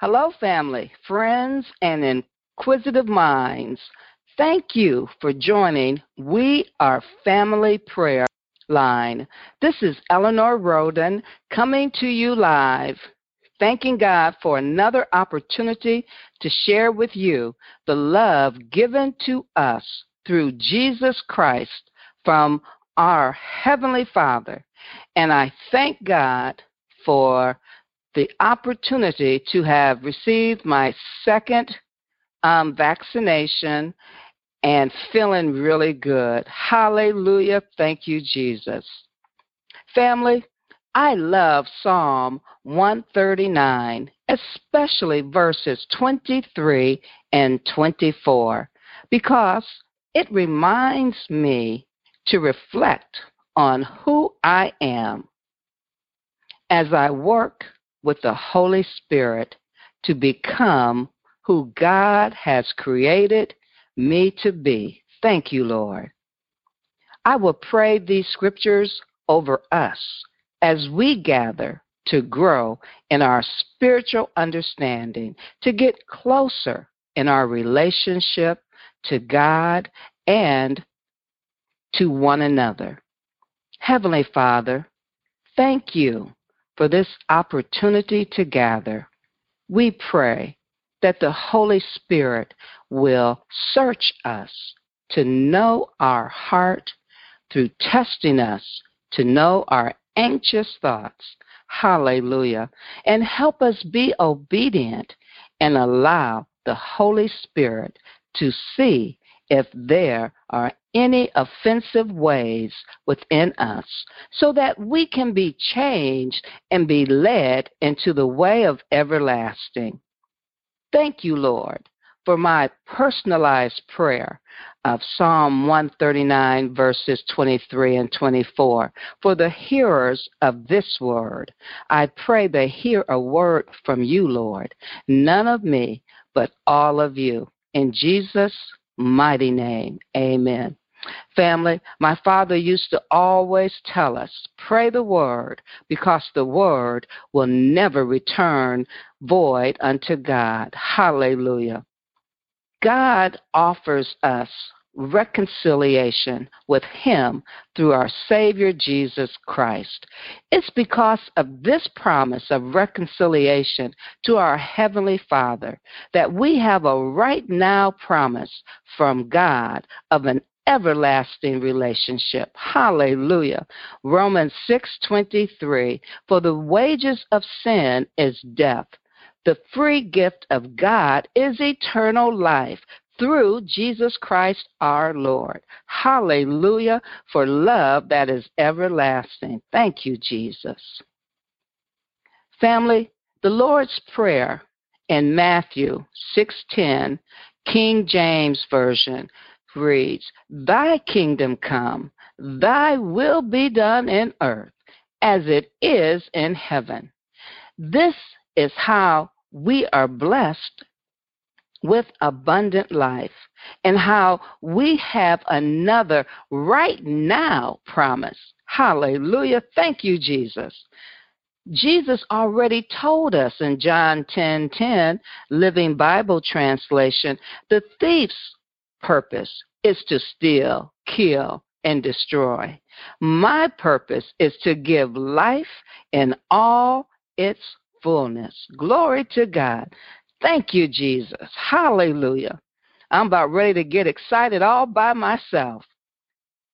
Hello, family, friends, and inquisitive minds. Thank you for joining We Are Family Prayer Line. This is Eleanor Roden coming to you live. Thanking God for another opportunity to share with you the love given to us through Jesus Christ from our Heavenly Father. And I thank God for the opportunity to have received my second um, vaccination and feeling really good. Hallelujah. Thank you, Jesus. Family, I love Psalm 139, especially verses 23 and 24, because it reminds me to reflect on who I am as I work with the Holy Spirit to become who God has created me to be. Thank you, Lord. I will pray these scriptures over us as we gather to grow in our spiritual understanding, to get closer in our relationship to God and to one another. Heavenly Father, thank you for this opportunity to gather. We pray that the Holy Spirit will search us to know our heart through testing us to know our anxious thoughts. Hallelujah. And help us be obedient and allow the Holy Spirit to see if there are any offensive ways within us so that we can be changed and be led into the way of everlasting. Thank you, Lord, for my personalized prayer of Psalm 139, verses 23 and 24. For the hearers of this word, I pray they hear a word from you, Lord, none of me, but all of you. In Jesus' mighty name, amen. Family, my father used to always tell us, pray the word, because the word will never return void unto God. Hallelujah. God offers us reconciliation with Him through our Savior Jesus Christ. It's because of this promise of reconciliation to our Heavenly Father that we have a right now promise from God of an everlasting relationship. Hallelujah. Romans 6:23 For the wages of sin is death the free gift of God is eternal life through Jesus Christ our Lord. Hallelujah for love that is everlasting. Thank you, Jesus. Family, the Lord's Prayer in Matthew 6:10, King James Version reads, "Thy kingdom come, thy will be done in earth as it is in heaven." This is how we are blessed with abundant life and how we have another right now promise. Hallelujah. Thank you, Jesus. Jesus already told us in John 10:10, 10, 10, Living Bible translation, the thief's purpose is to steal, kill, and destroy. My purpose is to give life in all its fullness. Glory to God. Thank you, Jesus. Hallelujah. I'm about ready to get excited all by myself.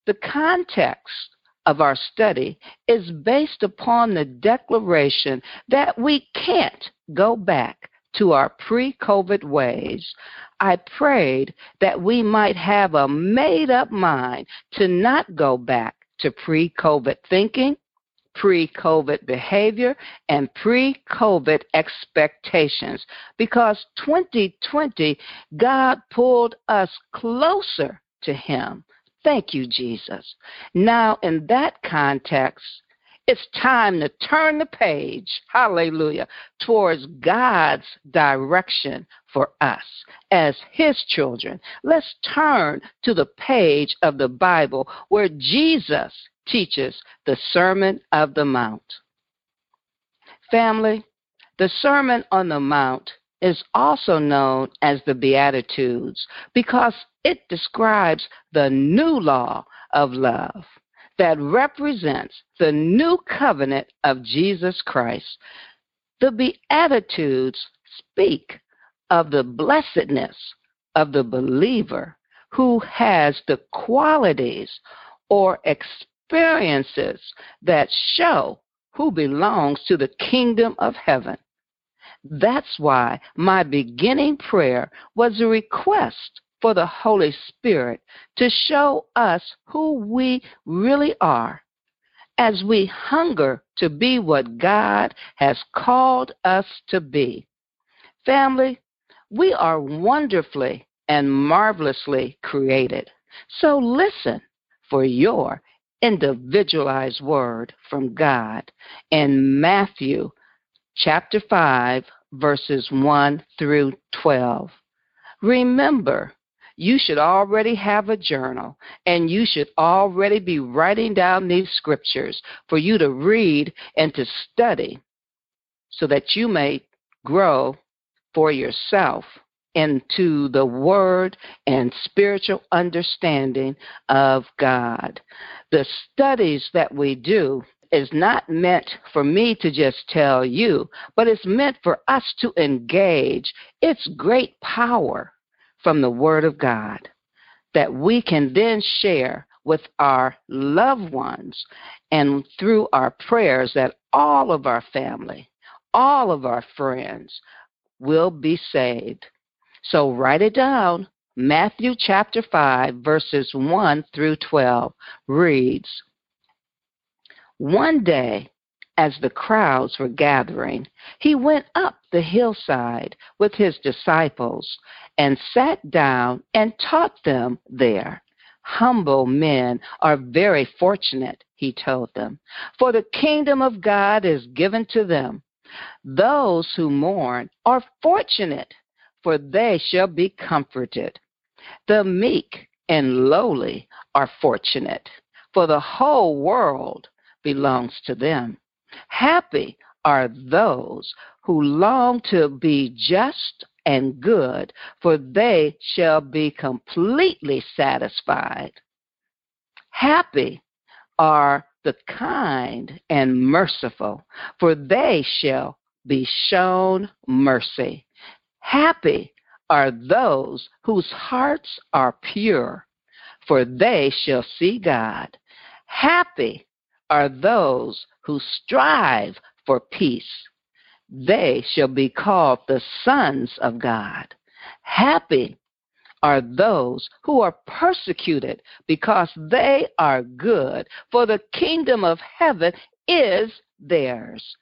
The context of our study is based upon the declaration that we can't go back to our pre COVID ways. I prayed that we might have a made up mind to not go back to pre COVID thinking, pre COVID behavior and pre COVID expectations because 2020, God pulled us closer to Him. Thank you, Jesus. Now, in that context, it's time to turn the page, hallelujah, towards God's direction for us as His children. Let's turn to the page of the Bible where Jesus teaches the Sermon of the Mount. Family, The Sermon on the Mount is also known as the Beatitudes because it describes the new law of love that represents the new covenant of Jesus Christ. The Beatitudes speak of the blessedness of the believer who has the qualities or experiences that show who belongs to the kingdom of heaven. That's why my beginning prayer was a request for the Holy Spirit to show us who we really are as we hunger to be what God has called us to be. Family, we are wonderfully and marvelously created. So listen for your individualized word from God in Matthew chapter 5, verses 1 through 12. Remember, you should already have a journal and you should already be writing down these scriptures for you to read and to study so that you may grow for yourself into the word and spiritual understanding of God. The studies that we do is not meant for me to just tell you, but it's meant for us to engage its great power from the Word of God that we can then share with our loved ones and through our prayers that all of our family, all of our friends will be saved. So write it down. Matthew chapter 5, verses 1 through 12 reads One day, as the crowds were gathering, he went up the hillside with his disciples and sat down and taught them there. Humble men are very fortunate, he told them, for the kingdom of God is given to them. Those who mourn are fortunate, for they shall be comforted. The meek and lowly are fortunate, for the whole world belongs to them. Happy are those who long to be just and good, for they shall be completely satisfied. Happy are the kind and merciful, for they shall be shown mercy. Happy are those whose hearts are pure, for they shall see God. Happy are those who strive for peace, they shall be called the sons of God. Happy are those who are persecuted because they are good, for the kingdom of heaven is theirs.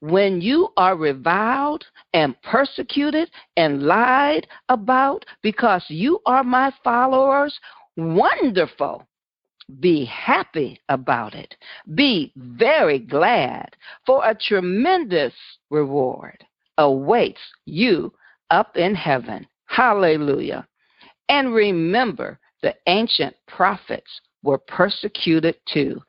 When you are reviled and persecuted and lied about because you are my followers, wonderful be happy about it. Be very glad, for a tremendous reward awaits you up in heaven. Hallelujah. And remember, the ancient prophets were persecuted too.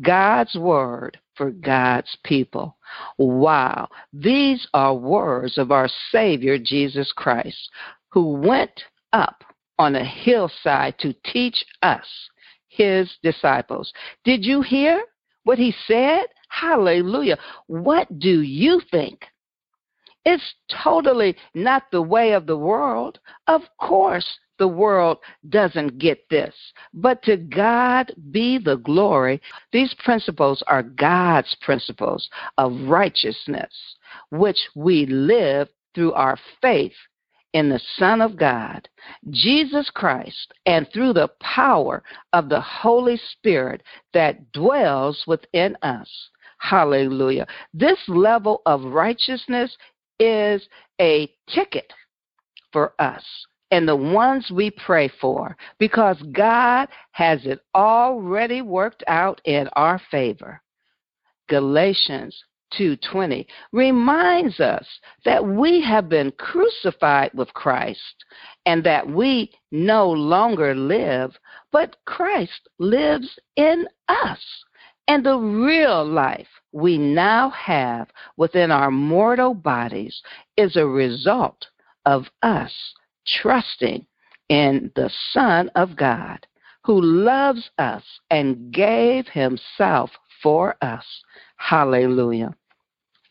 God's word for God's people. Wow. These are words of our Savior Jesus Christ, who went up on a hillside to teach us his disciples. Did you hear what he said? Hallelujah. What do you think? It's totally not the way of the world. Of course, the world doesn't get this. But to God be the glory. These principles are God's principles of righteousness, which we live through our faith in the Son of God, Jesus Christ, and through the power of the Holy Spirit that dwells within us. Hallelujah. This level of righteousness is a ticket for us and the ones we pray for because God has it already worked out in our favor. Galatians 2:20 reminds us that we have been crucified with Christ and that we no longer live, but Christ lives in us. And the real life we now have within our mortal bodies is a result of us trusting in the Son of God who loves us and gave himself for us. Hallelujah.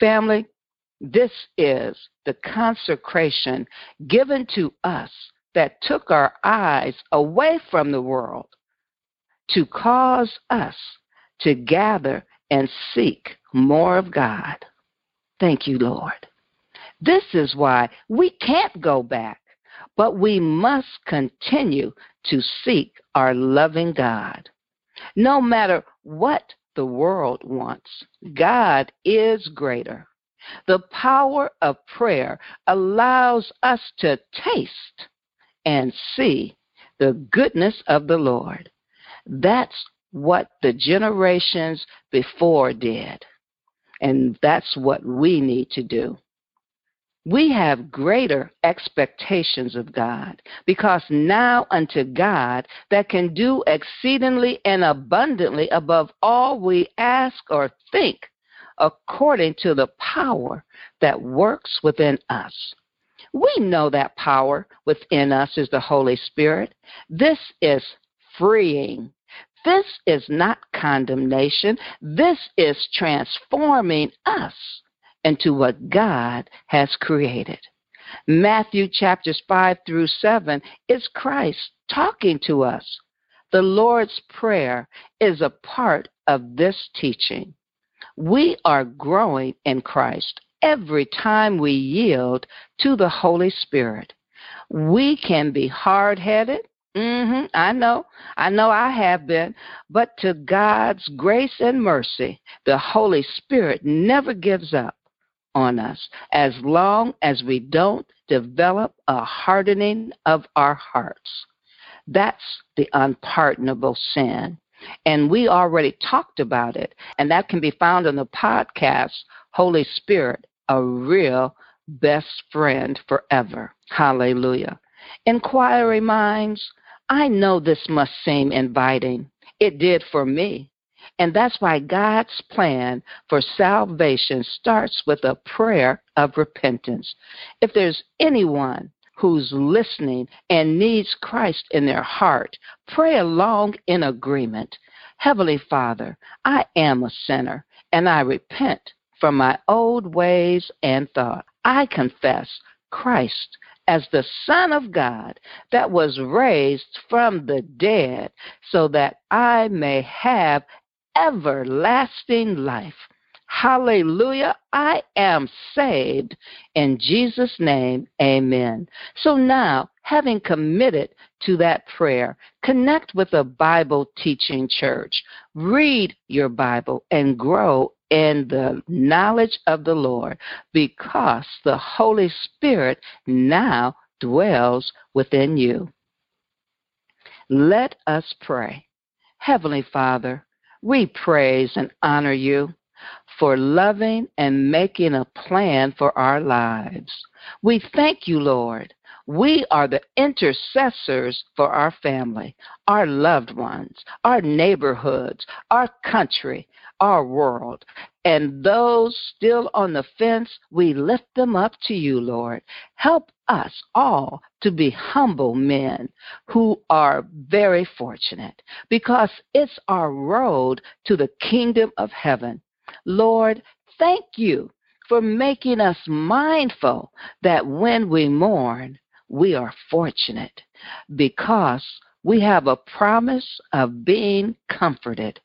Family, this is the consecration given to us that took our eyes away from the world to cause us to gather and seek more of God. Thank you, Lord. This is why we can't go back, but we must continue to seek our loving God. No matter what the world wants, God is greater. The power of prayer allows us to taste and see the goodness of the Lord. That's what the generations before did. And that's what we need to do. We have greater expectations of God because now unto God that can do exceedingly and abundantly above all we ask or think according to the power that works within us. We know that power within us is the Holy Spirit. This is freeing this is not condemnation. This is transforming us into what God has created. Matthew chapters 5 through 7 is Christ talking to us. The Lord's Prayer is a part of this teaching. We are growing in Christ every time we yield to the Holy Spirit. We can be hard headed, Mm-hmm. I know. I know I have been. But to God's grace and mercy, the Holy Spirit never gives up on us as long as we don't develop a hardening of our hearts. That's the unpardonable sin. And we already talked about it, and that can be found in the podcast, Holy Spirit, a real best friend forever. Hallelujah. Inquiry minds, I know this must seem inviting. It did for me. And that's why God's plan for salvation starts with a prayer of repentance. If there's anyone who's listening and needs Christ in their heart, pray along in agreement. Heavenly Father, I am a sinner and I repent from my old ways and thought. I confess Christ as the Son of God that was raised from the dead, so that I may have everlasting life. Hallelujah. I am saved. In Jesus' name, amen. So now, having committed to that prayer, connect with a Bible teaching church. Read your Bible and grow in the knowledge of the Lord because the Holy Spirit now dwells within you. Let us pray. Heavenly Father, we praise and honor you for loving and making a plan for our lives. We thank you, Lord. We are the intercessors for our family, our loved ones, our neighborhoods, our country, our world. And those still on the fence, we lift them up to you, Lord. Help us all to be humble men who are very fortunate because it's our road to the kingdom of heaven. Lord, thank you for making us mindful that when we mourn, we are fortunate because we have a promise of being comforted.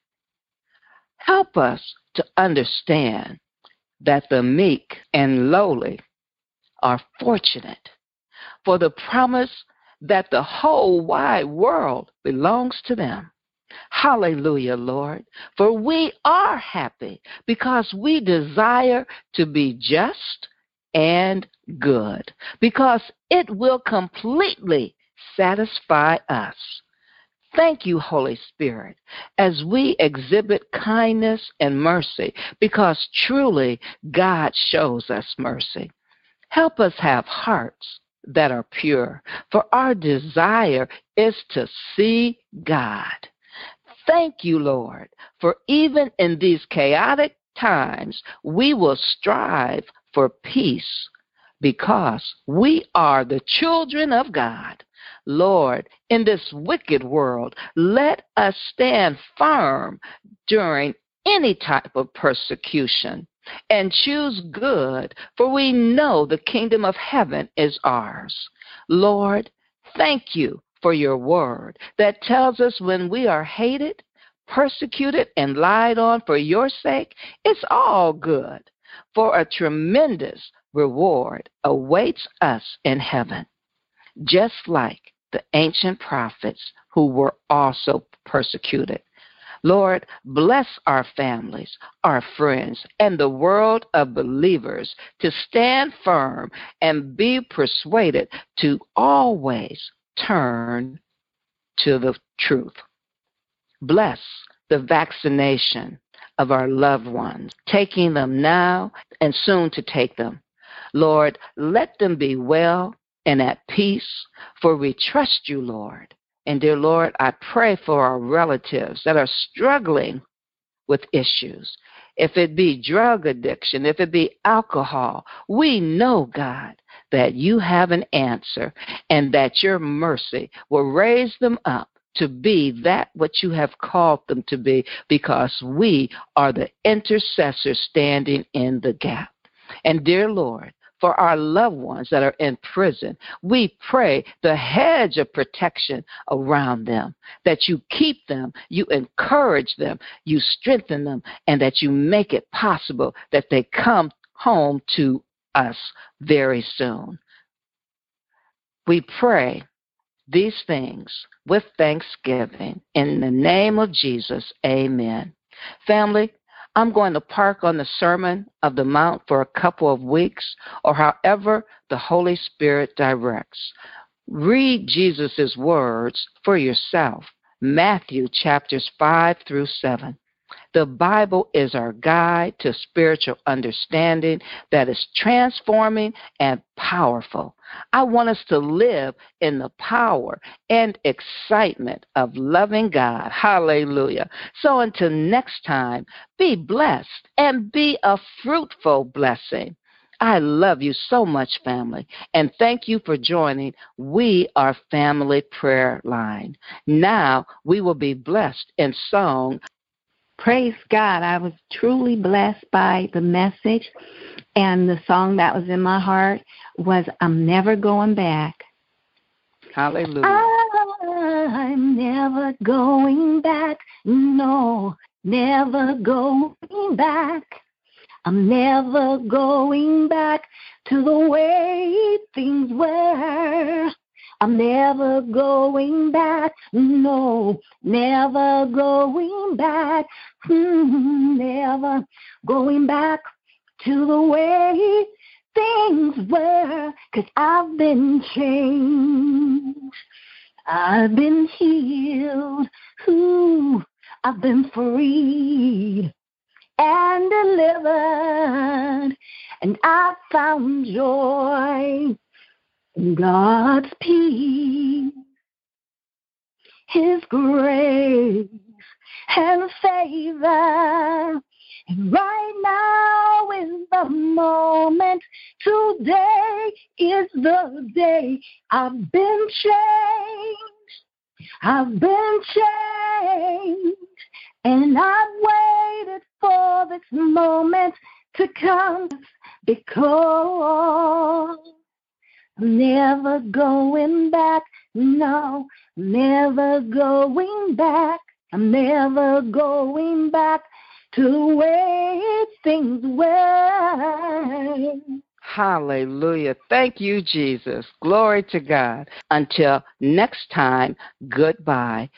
Help us to understand that the meek and lowly are fortunate for the promise that the whole wide world belongs to them. Hallelujah, Lord. For we are happy because we desire to be just and good, because it will completely satisfy us. Thank you, Holy Spirit, as we exhibit kindness and mercy, because truly God shows us mercy. Help us have hearts that are pure, for our desire is to see God. Thank you, Lord, for even in these chaotic times, we will strive for peace because we are the children of God. Lord, in this wicked world, let us stand firm during any type of persecution and choose good, for we know the kingdom of heaven is ours. Lord, thank you for your word that tells us when we are hated, persecuted, and lied on for your sake, it's all good, for a tremendous reward awaits us in heaven, just like the ancient prophets who were also persecuted. Lord, bless our families, our friends, and the world of believers to stand firm and be persuaded to always turn to the truth. Bless the vaccination of our loved ones, taking them now and soon to take them. Lord, let them be well and at peace, for we trust you, Lord. And dear Lord, I pray for our relatives that are struggling with issues. If it be drug addiction, if it be alcohol, we know, God, that you have an answer and that your mercy will raise them up to be that what you have called them to be because we are the intercessors standing in the gap. And dear Lord, for our loved ones that are in prison. We pray the hedge of protection around them, that you keep them, you encourage them, you strengthen them, and that you make it possible that they come home to us very soon. We pray these things with thanksgiving. In the name of Jesus, amen. Family, I'm going to park on the Sermon of the Mount for a couple of weeks, or however the Holy Spirit directs. Read Jesus' words for yourself. Matthew chapters 5 through 7. The Bible is our guide to spiritual understanding that is transforming and powerful. I want us to live in the power and excitement of loving God. Hallelujah. So until next time, be blessed and be a fruitful blessing. I love you so much, family, and thank you for joining. We are Family Prayer Line. Now we will be blessed in song Praise God. I was truly blessed by the message, and the song that was in my heart was I'm Never Going Back. Hallelujah. Ah, I'm never going back. No, never going back. I'm never going back to the way things were. I'm never going back. No, never going back. Mm, never going back to the way things were. Cause I've been changed. I've been healed. Ooh, I've been freed and delivered. And I found joy God's peace, His grace and favor. And right now is the moment. Today is the day. I've been changed. I've been changed. And I've waited for this moment to come because never going back. No, never going back. I'm never going back to the way things were. Hallelujah. Thank you, Jesus. Glory to God. Until next time, goodbye.